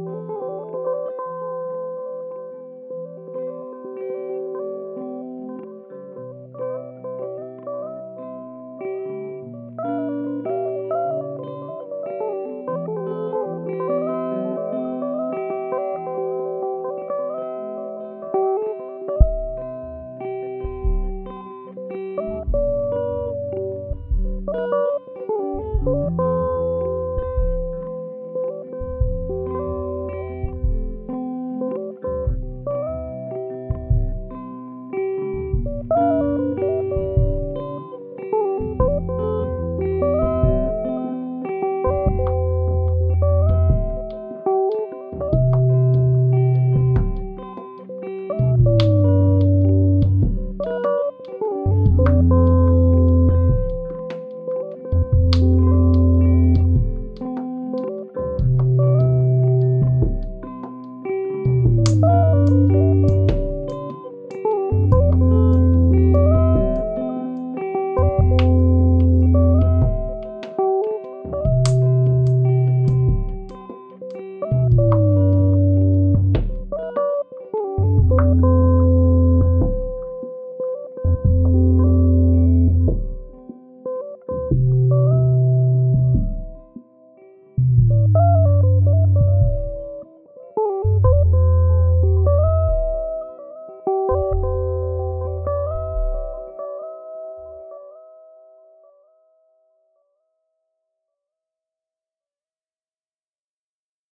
you.